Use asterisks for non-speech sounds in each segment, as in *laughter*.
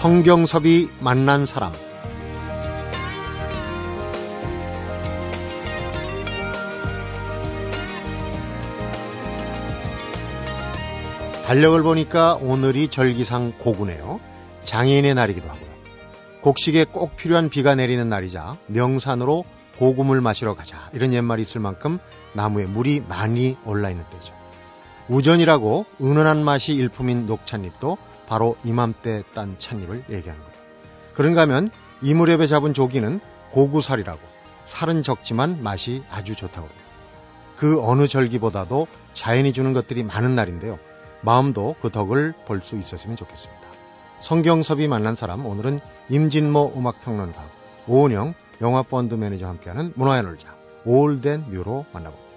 성경섭이 만난 사람 달력을 보니까 오늘이 절기상 고구네요. 장애인의 날이기도 하고요. 곡식에 꼭 필요한 비가 내리는 날이자 명산으로 고구물 마시러 가자 이런 옛말이 있을 만큼 나무에 물이 많이 올라 있는 때죠. 우전이라고 은은한 맛이 일품인 녹찻잎도 바로 이맘때 딴 찻잎을 얘기하는 거예요. 그런가 하면 이 무렵에 잡은 조기는 고구살이라고 살은 적지만 맛이 아주 좋다고. 그 어느 절기보다도 자연이 주는 것들이 많은 날인데요. 마음도 그 덕을 볼 수 있었으면 좋겠습니다. 성경섭이 만난 사람 오늘은 임진모 음악평론가 오은영 영화 펀드 매니저와 함께하는 문화의 놀자 올덴 뉴로 만나봅니다.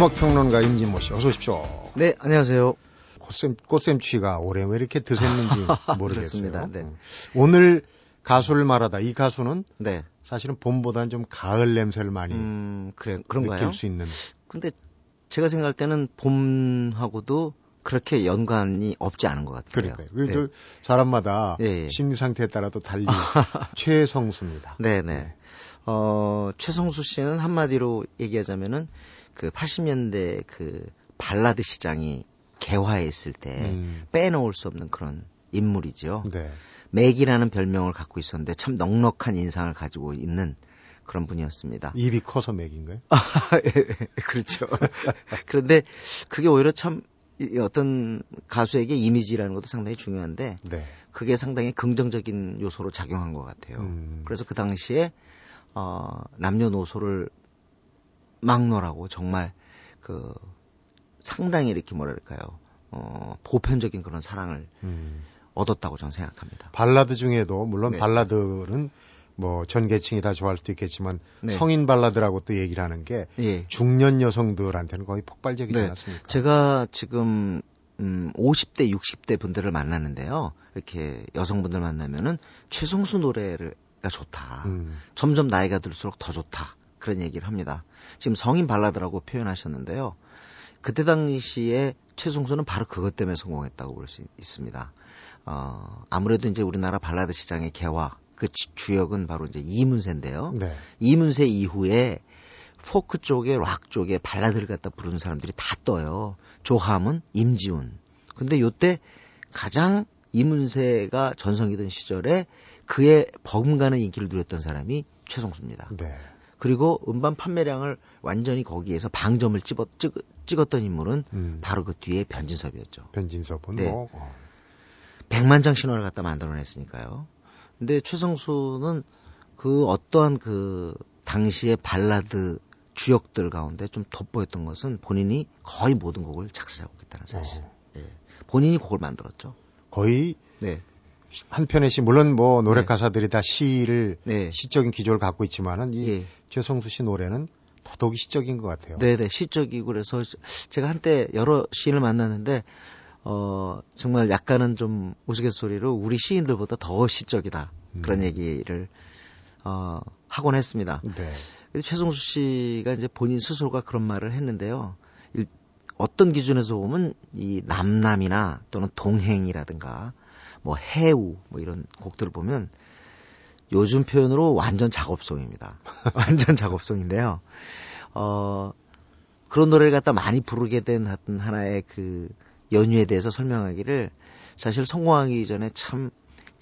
음악평론가 임진모 씨 어서 오십시오. 네, 안녕하세요. 꽃샘, 꽃샘추위가 올해 왜 이렇게 드샜는지 *laughs* 모르겠어요. 그렇습니다. 네. 오늘 가수를 말하다 이 가수는 네. 사실은 봄보다는 좀 가을 냄새를 많이 음, 그래, 그런가요? 느낄 수 있는. 근데 제가 생각할 때는 봄하고도 그렇게 연관이 없지 않은 것 같아요. 그러니까요. 네. 사람마다 예, 예. 심리 상태에 따라 또 달리 *laughs* 최성수입니다. 네네. 어, 최성수 씨는 한마디로 얘기하자면은 그 80년대 그 발라드 시장이 개화했을 때 음. 빼놓을 수 없는 그런 인물이죠. 네. 맥이라는 별명을 갖고 있었는데 참 넉넉한 인상을 가지고 있는 그런 분이었습니다. 입이 커서 맥인가요? *laughs* 그렇죠. *laughs* 그런데 그게 오히려 참 이- 어떤 가수에게 이미지라는 것도 상당히 중요한데 네. 그게 상당히 긍정적인 요소로 작용한 것 같아요. 음. 그래서 그 당시에 어, 남녀노소를 막론하고 정말 그 상당히 이렇게 뭐랄까요 어, 보편적인 그런 사랑을 음. 얻었다고 저는 생각합니다. 발라드 중에도 물론 네. 발라드는 뭐 전 계층이 다 좋아할 수도 있겠지만 네. 성인 발라드라고 또 얘기를 하는 게 예. 중년 여성들한테는 거의 폭발적이지 네. 않았습니까? 제가 지금 음 50대, 60대 분들을 만나는데요. 이렇게 여성분들 만나면은 최성수 노래가 좋다. 음. 점점 나이가 들수록 더 좋다. 그런 얘기를 합니다. 지금 성인 발라드라고 표현하셨는데요. 그때 당시에 최성수는 바로 그것 때문에 성공했다고 볼 수 있습니다. 어, 아무래도 이제 우리나라 발라드 시장의 개화, 그 지- 주역은 바로 이제 이문세인데요. 네. 이문세 이후에 포크 쪽에 락 쪽에 발라드를 갖다 부르는 사람들이 다 떠요. 조함은 임지훈. 근데 요때 가장 이문세가 전성이던 시절에 그의 버금가는 인기를 누렸던 사람이 최성수입니다. 네. 그리고 음반 판매량을 완전히 거기에서 방점을 찍었, 찍, 찍었 던 인물은 음. 바로 그 뒤에 변진섭이었죠. 변진섭은 네. 뭐 어. 100만 장 신화를 갖다 만들어냈으니까요. 근데 최성수는 그 어떠한 그 당시의 발라드 주역들 가운데 좀 돋보였던 것은 본인이 거의 모든 곡을 작사하고 있다는 사실. 어. 예. 본인이 곡을 만들었죠. 거의 네. 한 편의 시 물론 뭐 노래 네. 가사들이 다 시를 네. 시적인 기조를 갖고 있지만은 이 예. 최성수 씨 노래는 더더욱이 시적인 것 같아요. 네네. 시적이고 그래서 제가 한때 여러 시인을 만났는데 어 정말 약간은 좀 우스갯소리로 우리 시인들보다 더 시적이다. 그런 음. 얘기를 어 하곤 했습니다. 네. 최성수 씨가 이제 본인 스스로가 그런 말을 했는데요. 일- 어떤 기준에서 보면 이 남남이나 또는 동행이라든가 뭐 해우 뭐 이런 곡들을 보면 요즘 표현으로 완전 작업송입니다. *laughs* 완전 작업송인데요. 어 그런 노래를 갖다 많이 부르게 된 어떤 하나의 그 연유에 대해서 설명하기를 사실 성공하기 전에 참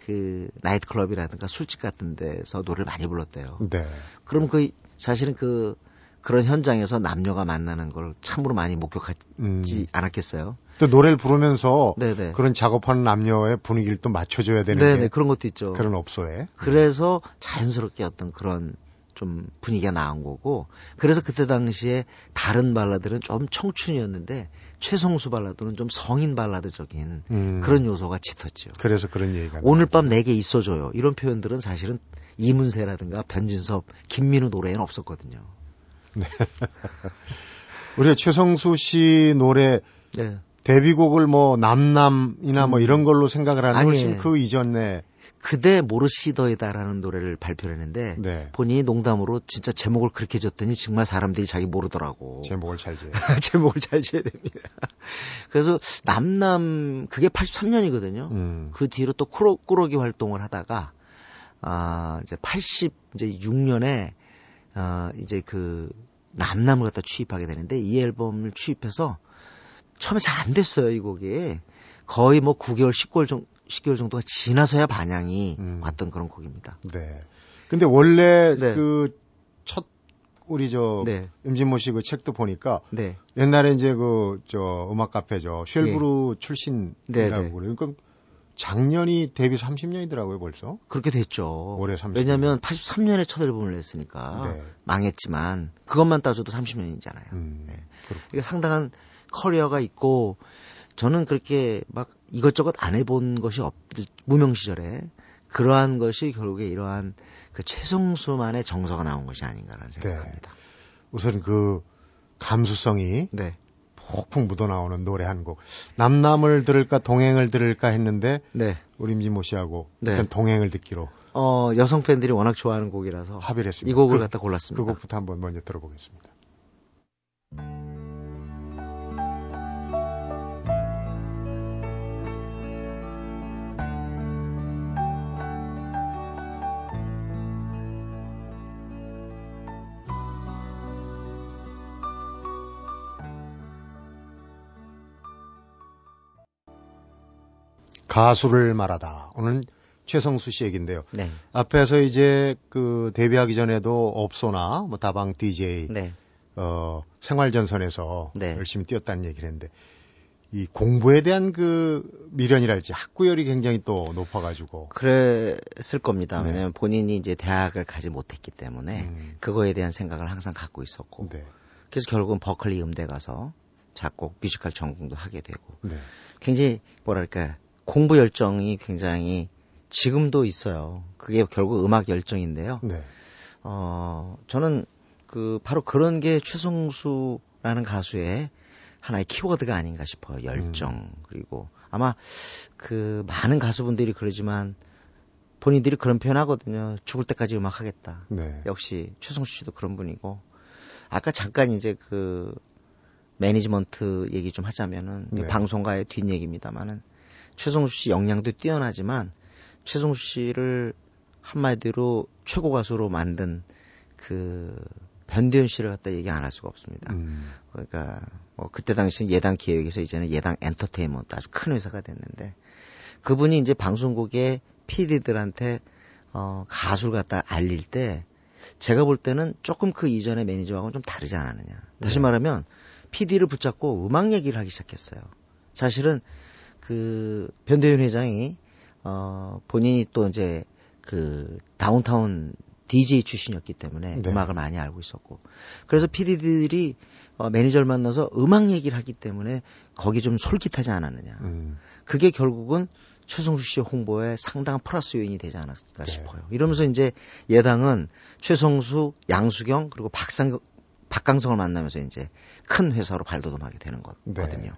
그 나이트클럽이라든가 술집 같은 데서 노래를 많이 불렀대요. 네. 그럼 그 사실은 그 그런 현장에서 남녀가 만나는 걸 참으로 많이 목격하지 음. 않았겠어요? 또 노래를 부르면서 네네. 그런 작업하는 남녀의 분위기를 또 맞춰줘야 되는 네네 게 그런 것도 있죠. 그런 업소에. 그래서 자연스럽게 어떤 그런 좀 분위기가 나온 거고 그래서 그때 당시에 다른 발라드는 좀 청춘이었는데 최성수 발라드는 좀 성인 발라드적인 음. 그런 요소가 짙었죠. 그래서 그런 얘기가. 오늘 밤 내게 있어줘요. 이런 표현들은 사실은 이문세라든가 변진섭, 김민우 노래에는 없었거든요. 우리가 최성수 씨 노래 네. 데뷔곡을 뭐 남남이나 뭐 음. 이런 걸로 생각을 하는. 훨씬 그 이전에 그대 모르시더이다라는 노래를 발표를 했는데 네. 본인이 농담으로 진짜 제목을 그렇게 줬더니 정말 사람들이 자기 모르더라고. 제목을 잘 지어. *laughs* 제목을 잘 지어야 됩니다. 그래서 남남 그게 83년이거든요. 음. 그 뒤로 또 꾸러, 꾸러기 활동을 하다가 아 이제 80 이제 6년에 어 이제 그 남남을 갖다 취입하게 되는데 이 앨범을 취입해서 처음에 잘 안 됐어요 이 곡이 거의 뭐 9개월 10개월 정도 10개월 정도가 지나서야 반향이 음. 왔던 그런 곡입니다. 네. 근데 원래 네. 그첫 우리 저 네, 임진모 씨 그 책도 보니까 네, 옛날에 이제 그 저 음악 카페죠. 쉘브루 출신이라고 네, 네. 그래요. 그러니까 작년이 데뷔 30년이더라고요, 벌써. 그렇게 됐죠. 올해 30년. 왜냐하면 83년에 첫 앨범을 냈으니까 네. 망했지만 그것만 따져도 30년이잖아요. 음. 네. 이게 상당한 커리어가 있고 저는 그렇게 막 이것저것 안 해본 것이 없 무명 시절에 그러한 것이 결국에 이러한 그 최성수만의 정서가 나온 것이 아닌가라는 생각합니다. 우선 그 감수성이 네, 폭풍 묻어나오는 노래 한 곡. 남남을 들을까 동행을 들을까 했는데 네. 우리 임진모 씨하고 네. 동행을 듣기로 어 여성 팬들이 워낙 좋아하는 곡이라서 합의를 했습니다. 이 곡을 그, 갖다 골랐습니다. 그 곡부터 한번 먼저 들어보겠습니다. 가수를 말하다. 오늘 최성수 씨 얘기인데요. 네, 앞에서 이제 그 데뷔하기 전에도 업소나 뭐 다방 DJ 네, 어 생활 전선에서 네. 열심히 뛰었다는 얘기를 했는데 이 공부에 대한 그 미련이랄지 학구열이 굉장히 또 높아가지고 그랬을 겁니다. 네. 왜냐하면 본인이 이제 대학을 가지 못했기 때문에 음, 그거에 대한 생각을 항상 갖고 있었고 네, 그래서 결국은 버클리 음대 가서 작곡 뮤지컬 전공도 하게 되고 네, 굉장히 뭐랄까 공부 열정이 굉장히 지금도 있어요. 그게 결국 음악 열정인데요. 네, 어 저는 그 바로 그런 게 최성수라는 가수의 하나의 키워드가 아닌가 싶어요. 열정 음. 그리고 아마 그 많은 가수분들이 그러지만 본인들이 그런 표현 하거든요. 죽을 때까지 음악 하겠다. 네, 역시 최성수 씨도 그런 분이고 아까 잠깐 이제 그 매니지먼트 얘기 좀 하자면은 네. 방송가의 뒷얘기입니다만은 최성수 씨 역량도 뛰어나지만 최성수 씨를 한마디로 최고 가수로 만든 그 변대현 씨를 갖다 얘기 안 할 수가 없습니다. 음, 그러니까 뭐 그때 당시 예당 기획에서 이제는 예당 엔터테인먼트 아주 큰 회사가 됐는데 그분이 이제 방송국의 PD들한테 어 가수를 갖다 알릴 때 제가 볼 때는 조금 그 이전의 매니저하고는 좀 다르지 않았느냐. 다시 네. 말하면 PD를 붙잡고 음악 얘기를 하기 시작했어요. 사실은 그 변대윤 회장이 어 본인이 또 이제 그 다운타운 DJ 출신이었기 때문에 네. 음악을 많이 알고 있었고 그래서 PD들이 어, 매니저를 만나서 음악 얘기를 하기 때문에 거기 좀 솔깃하지 않았느냐. 음, 그게 결국은 최성수 씨의 홍보에 상당한 플러스 요인이 되지 않았을까 네. 싶어요. 이러면서 이제 예당은 최성수, 양수경 그리고 박상 박강성을 만나면서 이제 큰 회사로 발돋움하게 되는 네. 거거든요.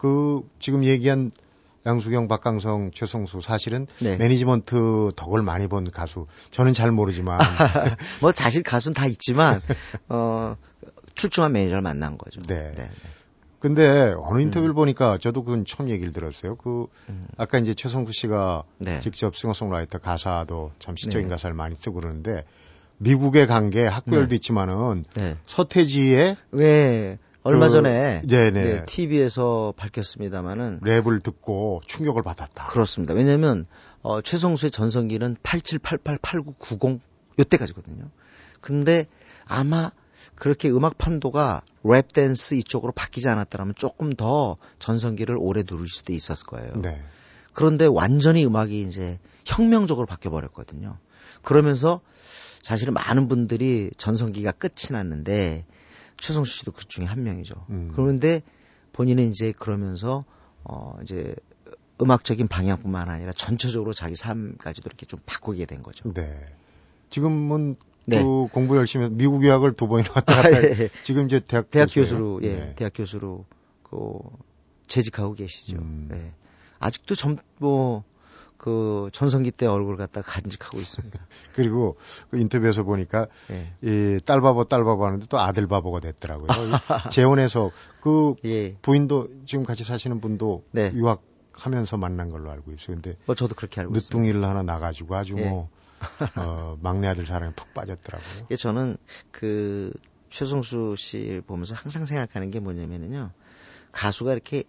그 지금 얘기한 양수경, 박강성, 최성수 사실은 네. 매니지먼트 덕을 많이 본 가수. 저는 잘 모르지만 *laughs* 뭐 사실 가수는 다 있지만 어 출중한 매니저를 만난 거죠. 네. 네. 근데 어느 인터뷰를 보니까 저도 그건 처음 얘기를 들었어요. 그 음. 아까 이제 최성수 씨가 네. 직접 싱어송라이터 가사도 참 시적인 네. 가사를 많이 쓰고 그러는데 미국에 간 게 학구열도 네. 있지만은 네. 서태지의 왜 얼마 그- 전에 네네. TV에서 밝혔습니다마는 랩을 듣고 충격을 받았다. 그렇습니다. 왜냐하면 어, 최성수의 전성기는 87888990 요때까지거든요. 근데 아마 그렇게 음악 판도가 랩 댄스 이쪽으로 바뀌지 않았더라면 조금 더 전성기를 오래 누릴 수도 있었을 거예요. 네. 그런데 완전히 음악이 이제 혁명적으로 바뀌어 버렸거든요. 그러면서 사실은 많은 분들이 전성기가 끝이 났는데 최성수 씨도 그 중에 한 명이죠. 음. 그런데 본인은 이제 그러면서 어 이제 음악적인 방향뿐만 아니라 전체적으로 자기 삶까지도 이렇게 좀 바꾸게 된 거죠. 네. 지금은 네. 그 공부 열심히 해서 미국 유학을 두 번이나 왔다 아, 갔다 예, 예. 지금 이제 대학 대학 교수예요. 교수로 예, 네. 대학 교수로 그 재직하고 계시죠. 음. 네. 아직도 점, 뭐, 그 전성기 때 얼굴 갖다 간직하고 있습니다. *laughs* 그리고 그 인터뷰에서 보니까 예. 이 딸바보 딸바보 하는데 또 아들 바보가 됐더라고요. *laughs* 재혼해서 그 예. 부인도 지금 같이 사시는 분도 네. 유학 하면서 만난 걸로 알고 있어요. 근데 뭐 저도 그렇게 알고 있습니다. 늦둥이를 하나 나가지고 아주 예. 뭐 *laughs* 어, 막내 아들 사랑에 푹 빠졌더라고요. 예, 저는 그 최성수 씨를 보면서 항상 생각하는 게 뭐냐면은요. 가수가 이렇게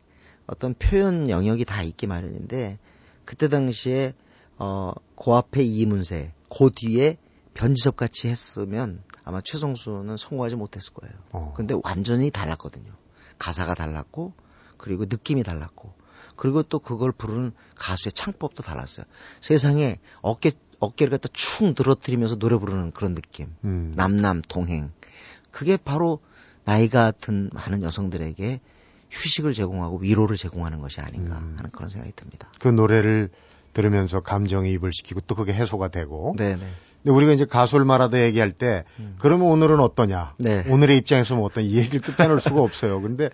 어떤 표현 영역이 다 있기 마련인데 그때 당시에 어, 그 앞에 이문세, 그 뒤에 변지섭 같이 했으면 아마 최성수는 성공하지 못했을 거예요. 어. 근데 완전히 달랐거든요. 가사가 달랐고 그리고 느낌이 달랐고 그리고 또 그걸 부르는 가수의 창법도 달랐어요. 세상에 어깨 어깨를 갖다 축 늘어뜨리면서 노래 부르는 그런 느낌. 음. 남남 동행. 그게 바로 나이가 든 많은 여성들에게 휴식을 제공하고 위로를 제공하는 것이 아닌가 음. 하는 그런 생각이 듭니다. 그 노래를 들으면서 감정이입을 시키고 또 그게 해소가 되고. 네네. 근데 우리가 이제 가수를 말하다 얘기할 때 음. 그러면 오늘은 어떠냐? 네. 오늘의 입장에서 뭐 어떤 이 얘기를 끝내놓을 수가 없어요. 근데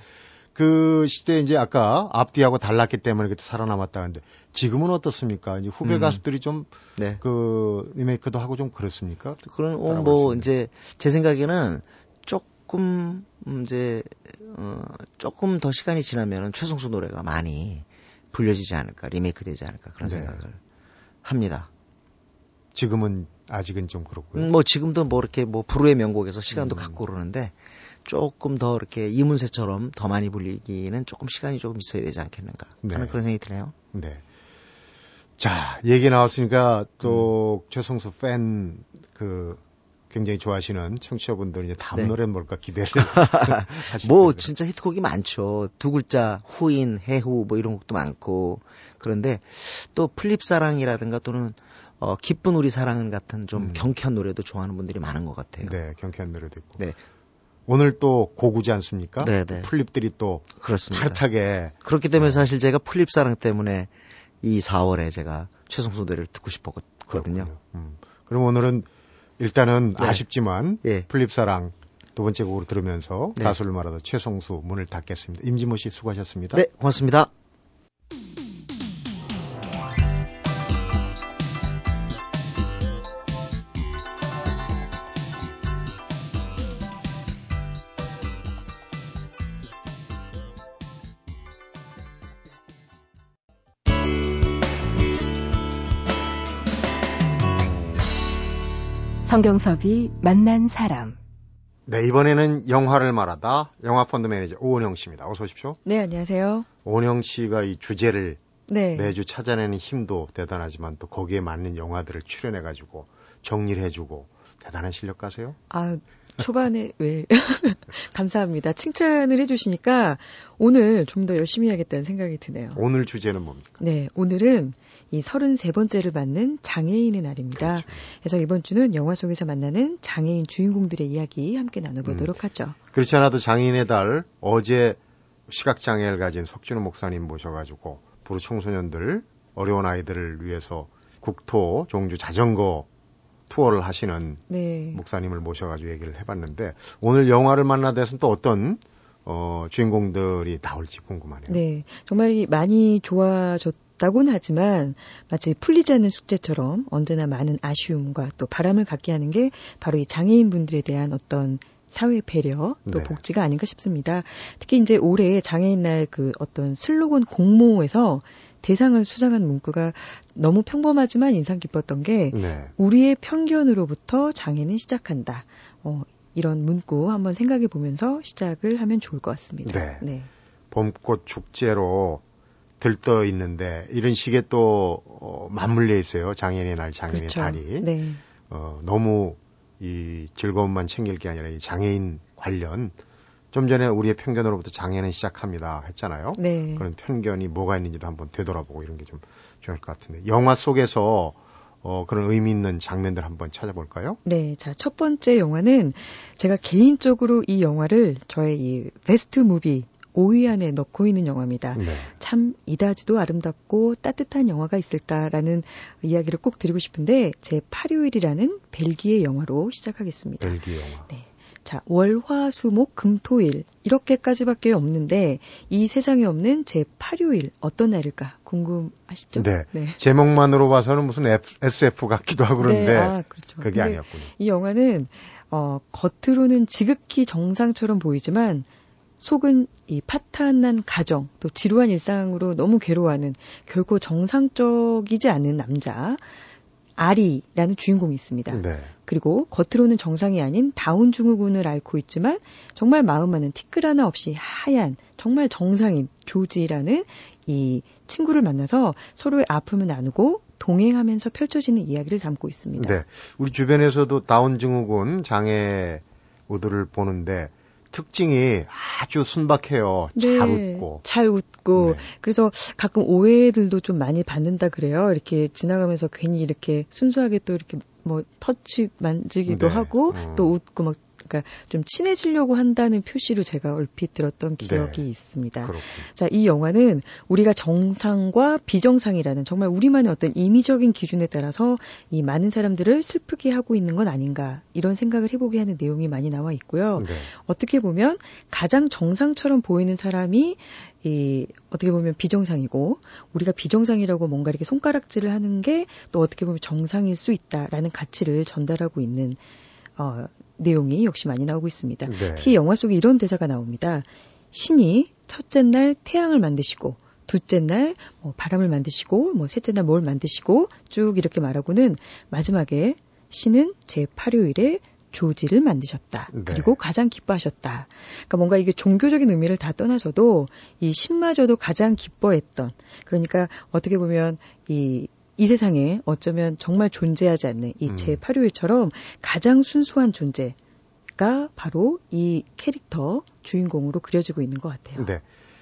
그 시대 이제 아까 앞뒤하고 달랐기 때문에 그때 살아남았다 하는데 지금은 어떻습니까? 이제 후배 음. 가수들이 좀 네. 그 리메이크도 하고 좀 그렇습니까? 그런 어, 뭐. 이제 제 생각에는 조금 음, 이제 어, 조금 더 시간이 지나면은 최성수 노래가 많이 불려지지 않을까 리메이크 되지 않을까 그런 네. 생각을 합니다. 지금은 아직은 좀 그렇고요. 음, 뭐 지금도 뭐 이렇게 뭐 불후의 명곡에서 시간도 음. 갖고 그러는데 조금 더 이렇게 이문세처럼 더 많이 불리기는 조금 시간이 조금 있어야 되지 않겠는가 하는 네. 그런 생각이 드네요. 네. 자, 얘기 나왔으니까 또 음. 최성수 팬 그 굉장히 좋아하시는 청취자분들 이제 다음 네. 노래는 뭘까 기대를 *laughs* 뭐. 진짜 히트곡이 많죠. 두 글자 후인, 해후 뭐 이런 곡도 많고 그런데 또 풀잎 사랑이라든가 또는 어 기쁜 우리 사랑은 같은 좀 음. 경쾌한 노래도 좋아하는 분들이 많은 것 같아요. 네, 경쾌한 노래도 있고. 네. 오늘 또 곡우지 않습니까? 네, 네. 풀잎들이 또 그렇습니다. 파릇하게 그렇기 때문에 사실 제가 풀잎 사랑 때문에 이 4월에 제가 최성수 노래를 듣고 싶었거든요. 음. 그럼 오늘은 일단은 네. 아쉽지만 예. 풀잎사랑 두 번째 곡으로 들으면서 네. 가수를 말하다 최성수 문을 닫겠습니다. 임진모 씨 수고하셨습니다. 네, 고맙습니다. 성경섭이 만난 사람. 네, 이번에는 영화를 말하다 영화 펀드 매니저 오은영 씨입니다. 어서 오십시오. 네, 안녕하세요. 오은영 씨가 이 주제를 네. 매주 찾아내는 힘도 대단하지만 또 거기에 맞는 영화들을 출연해 가지고 정리를 해주고 대단한 실력가세요. 아, 초반에 *laughs* 왜 *laughs* 감사합니다. 칭찬을 해주시니까 오늘 좀 더 열심히 해야겠다는 생각이 드네요. 오늘 주제는 뭡니까? 네, 오늘은 이 33번째를 맞는 장애인의 날입니다. 그렇죠. 그래서 이번 주는 영화 속에서 만나는 장애인 주인공들의 이야기 함께 음. 나눠보도록 하죠. 그렇지 않아도 장애인의 달 어제 시각장애를 가진 석준호 목사님 모셔가지고 부르 청소년들 어려운 아이들을 위해서 국토 종주 자전거 투어를 하시는 네. 목사님을 모셔가지고 얘기를 해봤는데 오늘 영화를 만나대서는 또 어떤 어, 주인공들이 나올지 궁금하네요. 네. 정말 이 많이 좋아졌 다곤 하지만 마치 풀리지 않는 숙제처럼 언제나 많은 아쉬움과 또 바람을 갖게 하는 게 바로 이 장애인분들에 대한 어떤 사회 배려 또 네. 복지가 아닌가 싶습니다. 특히 이제 올해 장애인 날 그 어떤 슬로건 공모에서 대상을 수상한 문구가 너무 평범하지만 인상 깊었던 게 네. 우리의 편견으로부터 장애는 시작한다. 어, 이런 문구 한번 생각해 보면서 시작을 하면 좋을 것 같습니다. 네. 네. 봄꽃 축제로 들떠 있는데 이런 식의 또 어, 맞물려 있어요. 장애인의 날, 장애인의 그렇죠. 달이. 네. 어, 너무 이 즐거움만 챙길 게 아니라 이 장애인 관련 좀 전에 우리의 편견으로부터 장애는 시작합니다 했잖아요. 네. 그런 편견이 뭐가 있는지도 한번 되돌아보고 이런 게 좀 중요할 것 같은데 영화 속에서 어, 그런 의미 있는 장면들 한번 찾아볼까요? 네, 자, 첫 번째 영화는 제가 개인적으로 이 영화를 저의 이 베스트 무비 5위 안에 넣고 있는 영화입니다. 네. 참 이다지도 아름답고 따뜻한 영화가 있을까라는 이야기를 꼭 드리고 싶은데 제 8요일이라는 벨기에 영화로 시작하겠습니다. 벨기에 영화. 네. 자, 월, 화, 수, 목, 금, 토, 일. 이렇게까지밖에 없는데 이 세상에 없는 제 8요일 어떤 날일까 궁금하시죠? 네. 네. 제목만으로 봐서는 무슨 F, SF 같기도 하고 그런데 네. 아, 그렇죠. 그게 아니었군요. 이 영화는 어, 겉으로는 지극히 정상처럼 보이지만 속은 이 파탄난 가정, 또 지루한 일상으로 너무 괴로워하는 결코 정상적이지 않은 남자, 아리라는 주인공이 있습니다. 네. 그리고 겉으로는 정상이 아닌 다운 증후군을 앓고 있지만 정말 마음만은 티끌 하나 없이 하얀 정말 정상인 조지라는 이 친구를 만나서 서로의 아픔을 나누고 동행하면서 펼쳐지는 이야기를 담고 있습니다. 네. 우리 주변에서도 다운 증후군 장애 우들을 보는데 특징이 아주 순박해요. 네, 잘 웃고. 잘 웃고. 네. 그래서 가끔 오해들도 좀 많이 받는다 그래요. 이렇게 지나가면서 괜히 이렇게 순수하게 또 이렇게 뭐 터치 만지기도 네. 하고 음. 또 웃고 막 그러니까 좀 친해지려고 한다는 표시로 제가 얼핏 들었던 네. 기억이 네. 있습니다. 그렇군요. 자, 이 영화는 우리가 정상과 비정상이라는 정말 우리만의 어떤 임의적인 기준에 따라서 이 많은 사람들을 슬프게 하고 있는 건 아닌가 이런 생각을 해보게 하는 내용이 많이 나와 있고요. 네. 어떻게 보면 가장 정상처럼 보이는 사람이 이 어떻게 보면 비정상이고 우리가 비정상이라고 뭔가 이렇게 손가락질을 하는 게 또 어떻게 보면 정상일 수 있다라는 가치를 전달하고 있는 어, 내용이 역시 많이 나오고 있습니다. 네. 특히 영화 속에 이런 대사가 나옵니다. 신이 첫째 날 태양을 만드시고 둘째 날 뭐 바람을 만드시고 뭐 셋째 날 뭘 만드시고 쭉 이렇게 말하고는 마지막에 신은 제 8요일에 조지를 만드셨다. 네. 그리고 가장 기뻐하셨다. 그러니까 뭔가 이게 종교적인 의미를 다 떠나서도 이 신마저도 가장 기뻐했던 그러니까 어떻게 보면 이 이 세상에 어쩌면 정말 존재하지 않는 이 음. 제8요일처럼 가장 순수한 존재가 바로 이 캐릭터 주인공으로 그려지고 있는 것 같아요. 네.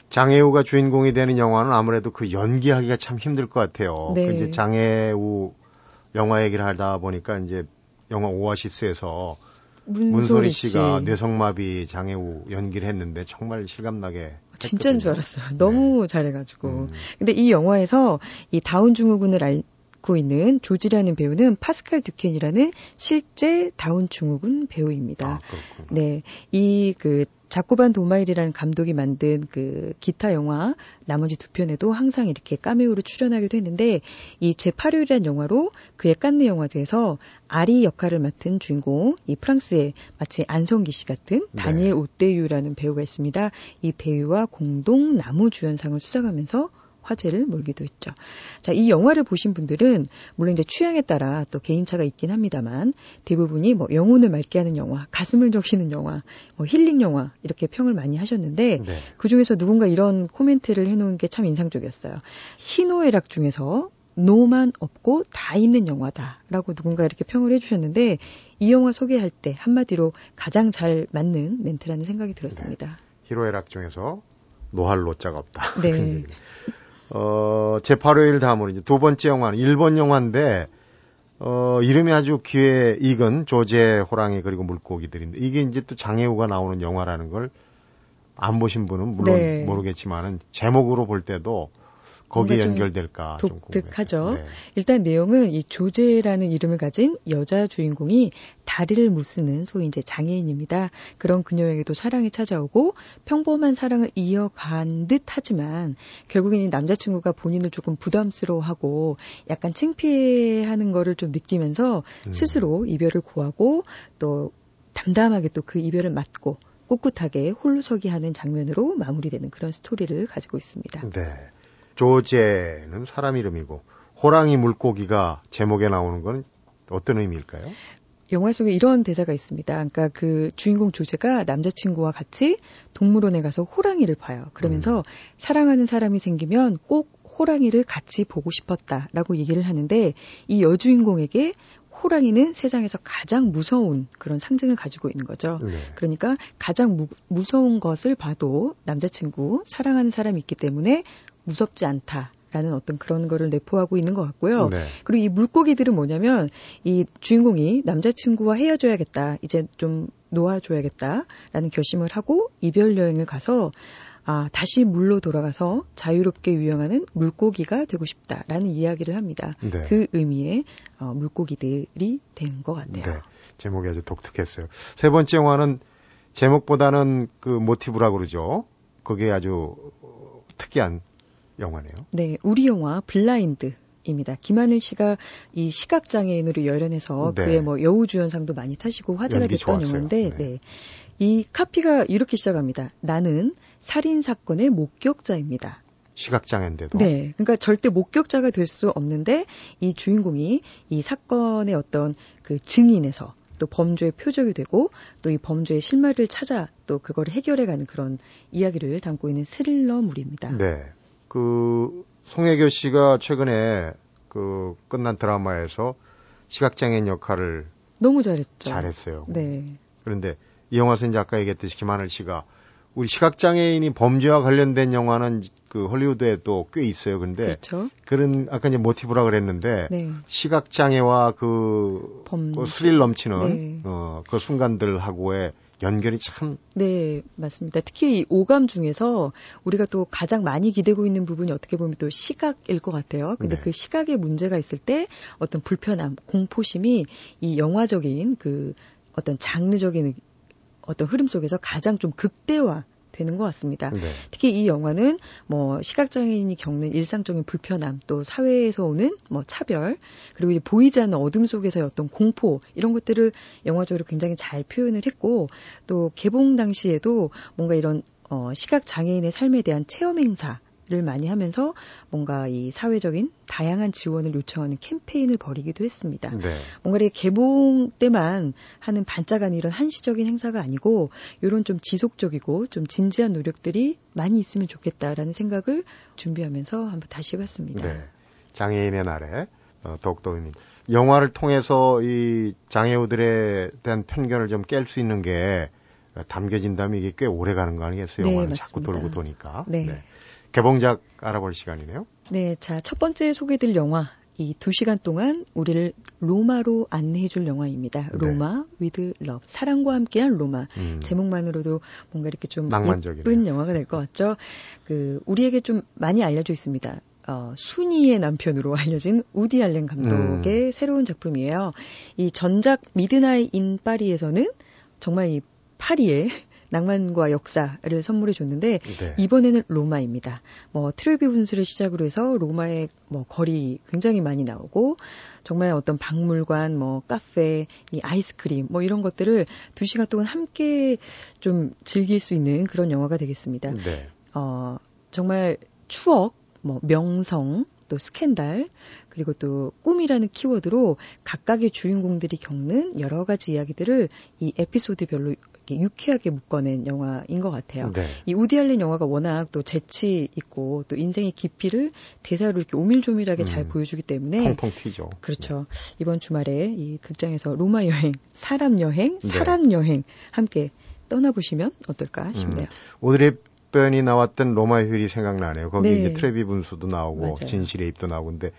장애우가 주인공이 되는 영화는 아무래도 그 연기하기가 참 힘들 것 같아요. 네. 그 이제 장애우 영화 얘기를 하다 보니까 이제 영화 오아시스에서 문소리, 문소리 씨가 뇌성마비 장애우 연기를 했는데 정말 실감나게 진짜인 줄 알았어요. 너무 네. 잘해가지고. 음. 근데 이 영화에서 이 다운 증후군을 앓고 있는 조지라는 배우는 파스칼 듀켄이라는 실제 다운 증후군 배우입니다. 아, 네. 이그 자코반 도마일이라는 감독이 만든 그 기타 영화 나머지 두 편에도 항상 이렇게 까메오로 출연하기도 했는데 이 제8요이라는 영화로 그의 깐느 영화제에서 아리 역할을 맡은 주인공 이 프랑스의 마치 안성기 씨 같은 네. 다니엘 네. 오떼유라는 배우가 있습니다. 이 배우와 공동 나무 주연상을 수상하면서 화제를 몰기도 했죠. 자, 이 영화를 보신 분들은 물론 이제 취향에 따라 또 개인차가 있긴 합니다만 대부분이 뭐 영혼을 맑게 하는 영화, 가슴을 적시는 영화, 뭐 힐링 영화 이렇게 평을 많이 하셨는데 네. 그 중에서 누군가 이런 코멘트를 해놓은 게 참 인상적이었어요. 희노애락 중에서 노만 없고 다 있는 영화다라고 누군가 이렇게 평을 해주셨는데 이 영화 소개할 때 한마디로 가장 잘 맞는 멘트라는 생각이 들었습니다. 네. 히로애락 중에서 노할 노자가 없다. 네. 어, 제8호일 다음으로 이제 두 번째 영화는 일본 영화인데 어, 이름이 아주 귀에 익은 조제 호랑이 그리고 물고기들인데 이게 이제 또 장애우가 나오는 영화라는 걸 안 보신 분은 물론 네. 모르겠지만은 제목으로 볼 때도 거기에 연결될까 독특하죠. 네. 일단 내용은 이 조제라는 이름을 가진 여자 주인공이 다리를 못 쓰는 소위 이제 장애인입니다. 그런 그녀에게도 사랑이 찾아오고 평범한 사랑을 이어간 듯 하지만 결국에는 남자친구가 본인을 조금 부담스러워하고 약간 창피해하는 거를 좀 느끼면서 음. 스스로 이별을 구하고 또 담담하게 또 그 이별을 맞고 꿋꿋하게 홀로 서기 하는 장면으로 마무리되는 그런 스토리를 가지고 있습니다. 네. 조제는 사람 이름이고 호랑이 물고기가 제목에 나오는 건 어떤 의미일까요? 영화 속에 이런 대사가 있습니다. 그러니까 그 주인공 조제가 남자친구와 같이 동물원에 가서 호랑이를 봐요. 그러면서 음. 사랑하는 사람이 생기면 꼭 호랑이를 같이 보고 싶었다라고 얘기를 하는데 이 여주인공에게 호랑이는 세상에서 가장 무서운 그런 상징을 가지고 있는 거죠. 네. 그러니까 가장 무, 무서운 것을 봐도 남자친구, 사랑하는 사람이 있기 때문에 무섭지 않다. 라는 어떤 그런 거를 내포하고 있는 것 같고요. 네. 그리고 이 물고기들은 뭐냐면 이 주인공이 남자친구와 헤어져야겠다. 이제 좀 놓아줘야겠다라는 결심을 하고 이별 여행을 가서 아, 다시 물로 돌아가서 자유롭게 유영하는 물고기가 되고 싶다라는 이야기를 합니다. 네. 그 의미의 어, 물고기들이 된 것 같아요. 네. 제목이 아주 독특했어요. 세 번째 영화는 제목보다는 그 모티브라고 그러죠. 그게 아주 특이한 영화네요. 네, 우리 영화 블라인드. 입니다. 김하늘 씨가 이 시각 장애인으로 열연해서 네. 그의 뭐 여우주연상도 많이 타시고 화제가 됐던 좋았어요. 영화인데, 네. 네. 이 카피가 이렇게 시작합니다. 나는 살인 사건의 목격자입니다. 시각장애인데도. 네. 그러니까 절대 목격자가 될 수 없는데 이 주인공이 이 사건의 어떤 그 증인에서 또 범죄의 표적이 되고 또 이 범죄의 실마리를 찾아 또 그걸 해결해가는 그런 이야기를 담고 있는 스릴러물입니다. 네. 그 송혜교 씨가 최근에 그 끝난 드라마에서 시각장애인 역할을 너무 잘했죠. 잘했어요. 네. 그런데 이 영화에서 이제 아까 얘기했듯이 김하늘 씨가 우리 시각장애인이 범죄와 관련된 영화는 그 헐리우드에도 꽤 있어요. 근데 그렇죠. 그런 아까 이제 모티브라 그랬는데 네. 시각장애와 그, 그 스릴 넘치는 네. 어, 그 순간들하고의 연결이 참. 네, 맞습니다. 특히 이 오감 중에서 우리가 또 가장 많이 기대고 있는 부분이 어떻게 보면 또 시각일 것 같아요. 근데 네. 그 시각에 문제가 있을 때 어떤 불편함, 공포심이 이 영화적인 그 어떤 장르적인 어떤 흐름 속에서 가장 좀 극대화 되는 것 같습니다. 네. 특히 이 영화는 뭐 시각장애인이 겪는 일상적인 불편함, 또 사회에서 오는 뭐 차별, 그리고 이제 보이지 않는 어둠 속에서의 어떤 공포 이런 것들을 영화적으로 굉장히 잘 표현을 했고 또 개봉 당시에도 뭔가 이런 어, 시각 장애인의 삶에 대한 체험 행사 를 많이 하면서 뭔가 이 사회적인 다양한 지원을 요청하는 캠페인을 벌이기도 했습니다. 네. 뭔가 이 개봉 때만 하는 반짝한 이런 한시적인 행사가 아니고 이런 좀 지속적이고 좀 진지한 노력들이 많이 있으면 좋겠다라는 생각을 준비하면서 한번 다시 해봤습니다. 네. 장애인의 날에 어, 더욱더 의미. 영화를 통해서 이 장애우들에 대한 편견을 좀 깰 수 있는 게 담겨진다면 이게 꽤 오래 가는 거 아니겠어요? 네, 영화는 맞습니다. 자꾸 돌고 도니까. 네. 네. 개봉작 알아볼 시간이네요. 네, 자, 첫 번째 소개될 영화. 이 두 시간 동안 우리를 로마로 안내해 줄 영화입니다. 네. 로마 with love 사랑과 함께한 로마 음. 제목만으로도 뭔가 이렇게 좀 낭만적이네요. 예쁜 영화가 될 것 같죠. 그 우리에게 좀 많이 알려져 있습니다. 어, 순이의 남편으로 알려진 우디 알렌 감독의 음. 새로운 작품이에요. 이 전작 midnight in 파리에서는 정말 이 파리의 낭만과 역사를 선물해 줬는데 네. 이번에는 로마입니다. 뭐 트레비 분수를 시작으로 해서 로마의 뭐 거리 굉장히 많이 나오고 정말 어떤 박물관, 뭐 카페, 이 아이스크림 뭐 이런 것들을 두 시간 동안 함께 좀 즐길 수 있는 그런 영화가 되겠습니다. 네. 어 정말 추억, 뭐 명성, 또 스캔들, 그리고 또 꿈이라는 키워드로 각각의 주인공들이 겪는 여러 가지 이야기들을 이 에피소드별로 유쾌하게 묶어낸 영화인 것 같아요. 네. 이 우디 알렌 영화가 워낙 또 재치 있고 또 인생의 깊이를 대사로 이렇게 오밀조밀하게 음. 잘 보여주기 때문에 통통 튀죠. 그렇죠. 네. 이번 주말에 이 극장에서 로마 여행, 사람 여행, 네. 사랑 여행 함께 떠나보시면 어떨까 싶네요. 음. 오드리 헵번이 나왔던 로마의 휴일이 생각나네요. 거기 네. 이제 트레비 분수도 나오고 맞아요. 진실의 입도 나오고 근데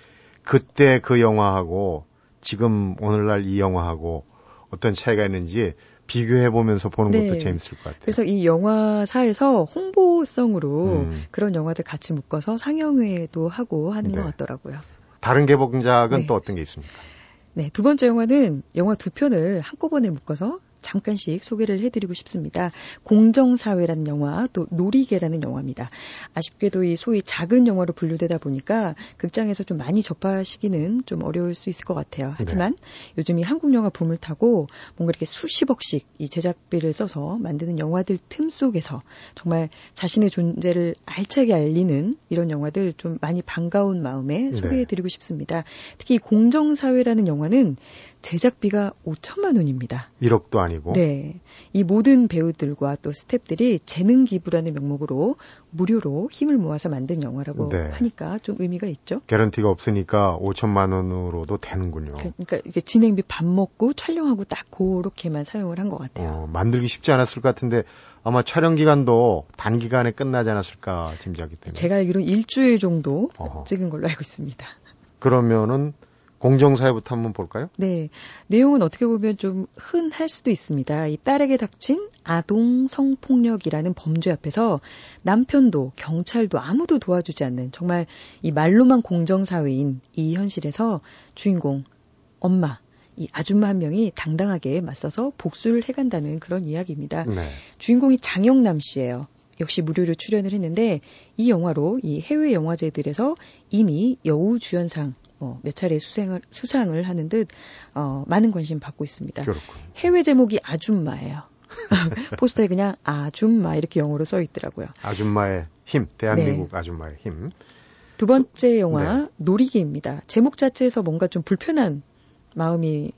그때 그 영화하고 지금 오늘날 이 영화하고 어떤 차이가 있는지 비교해 보면서 보는 네. 것도 재밌을 것 같아요. 그래서 이 영화사에서 홍보성으로 음. 그런 영화들 같이 묶어서 상영회도 하고 하는 네. 것 같더라고요. 다른 개봉작은 네. 또 어떤 게 있습니까? 네, 두 번째 영화는 영화 두 편을 한꺼번에 묶어서 잠깐씩 소개를 해드리고 싶습니다. 공정사회라는 영화, 또 놀이개라는 영화입니다. 아쉽게도 이 소위 작은 영화로 분류되다 보니까 극장에서 좀 많이 접하시기는 좀 어려울 수 있을 것 같아요. 하지만 네. 요즘 이 한국 영화 붐을 타고 뭔가 이렇게 수십억씩 이 제작비를 써서 만드는 영화들 틈 속에서 정말 자신의 존재를 알차게 알리는 이런 영화들 좀 많이 반가운 마음에 네. 소개해드리고 네. 싶습니다. 특히 공정사회라는 영화는 제작비가 5천만 원입니다. 1억도 아니 고. 네. 이 모든 배우들과 또 스탭들이 재능 기부라는 명목으로 무료로 힘을 모아서 만든 영화라고 네. 하니까 좀 의미가 있죠. 개런티가 없으니까 5천만 원으로도 되는군요. 그, 그러니까 이게 진행비 밥 먹고 촬영하고 딱 그렇게만 사용을 한 것 같아요. 어, 만들기 쉽지 않았을 것 같은데 아마 촬영 기간도 단기간에 끝나지 않았을까 짐작이 됩니다. 제가 알기로는 일주일 정도 어허. 찍은 걸로 알고 있습니다. 그러면은 공정사회부터 한번 볼까요? 네. 내용은 어떻게 보면 좀 흔할 수도 있습니다. 이 딸에게 닥친 아동 성폭력이라는 범죄 앞에서 남편도 경찰도 아무도 도와주지 않는 정말 이 말로만 공정사회인 이 현실에서 주인공 엄마 이 아줌마 한 명이 당당하게 맞서서 복수를 해간다는 그런 이야기입니다. 네. 주인공이 장영남 씨예요. 역시 무료로 출연을 했는데 이 영화로 이 해외 영화제들에서 이미 여우 주연상 뭐 몇 차례 수상을 수상을 하는 듯 어, 많은 관심 받고 있습니다. 그렇군. 해외 제목이 아줌마예요. *laughs* 포스터에 그냥 아줌마 이렇게 영어로 써 있더라고요. 아줌마의 힘, 대한민국 네. 아줌마의 힘. 두 번째 영화 네. 놀이기입니다. 제목 자체에서 뭔가 좀 불편한 마음이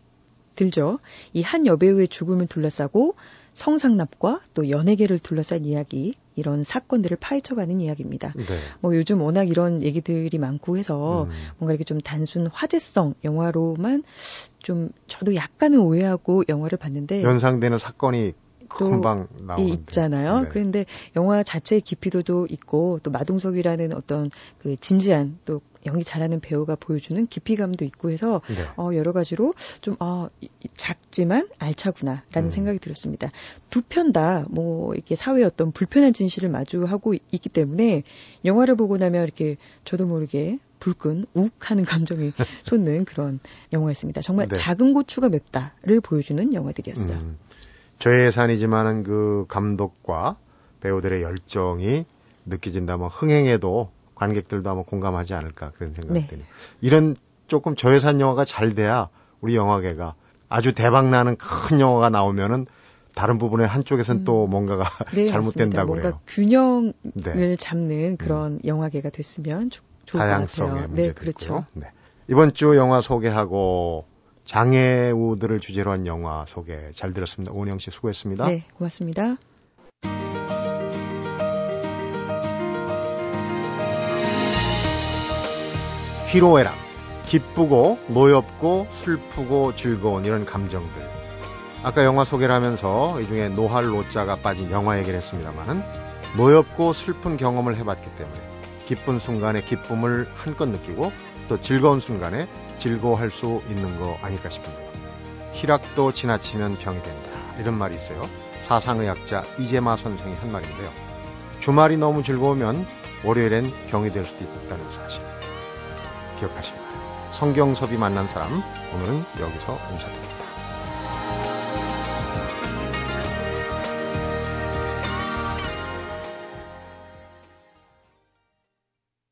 들죠. 이 한 여배우의 죽음을 둘러싸고 성상납과 또 연예계를 둘러싼 이야기 이런 사건들을 파헤쳐가는 이야기입니다. 네. 뭐 요즘 워낙 이런 얘기들이 많고 해서 음. 뭔가 이렇게 좀 단순 화제성 영화로만 좀 저도 약간은 오해하고 영화를 봤는데 연상되는 사건이 또. 있잖아요. 네. 그런데 영화 자체의 깊이도도 있고 또 마동석이라는 어떤 그 진지한 또 연기 잘하는 배우가 보여주는 깊이감도 있고 해서 네. 어 여러 가지로 좀 어, 작지만 알차구나라는 음. 생각이 들었습니다. 두 편 다 뭐 이렇게 사회의 어떤 불편한 진실을 마주하고 있- 있기 때문에 영화를 보고 나면 이렇게 저도 모르게 불끈 욱하는 감정이 *laughs* 솟는 그런 영화였습니다. 정말 네. 작은 고추가 맵다를 보여주는 영화들이었어요. 음, 저예산이지만은 그 감독과 배우들의 열정이 느껴진다면 흥행에도 관객들도 아마 공감하지 않을까 그런 생각이 네. 드네요. 이런 조금 저예산 영화가 잘 돼야 우리 영화계가 아주 대박 나는 큰 영화가 나오면은 다른 부분에 한쪽에선 음. 또 뭔가가 네, *laughs* 잘못된다 맞습니다. 그래요. 뭔가 균형을 네. 잡는 그런 영화계가 됐으면 좋, 좋을 것 다양성의 같아요. 문제도 네, 그렇죠. 네. 이번 주 영화 소개하고 장애우들을 주제로 한 영화 소개 잘 들었습니다. 오은영 씨 수고했습니다. 네, 고맙습니다. 희로애락, 기쁘고 노엽고 슬프고 즐거운 이런 감정들. 아까 영화 소개를 하면서 이 중에 노할 노자가 빠진 영화 얘기를 했습니다만은 노엽고 슬픈 경험을 해봤기 때문에 기쁜 순간에 기쁨을 한껏 느끼고 또 즐거운 순간에 즐거워할 수 있는 거 아닐까 싶습니다. 희락도 지나치면 병이 된다. 이런 말이 있어요. 사상의학자 이재마 선생이 한 말인데요. 주말이 너무 즐거우면 월요일엔 병이 될 수도 있다는 사실. 기억하시기 바랍니다. 성경섭이 만난 사람, 오늘은 여기서 인사드립니다.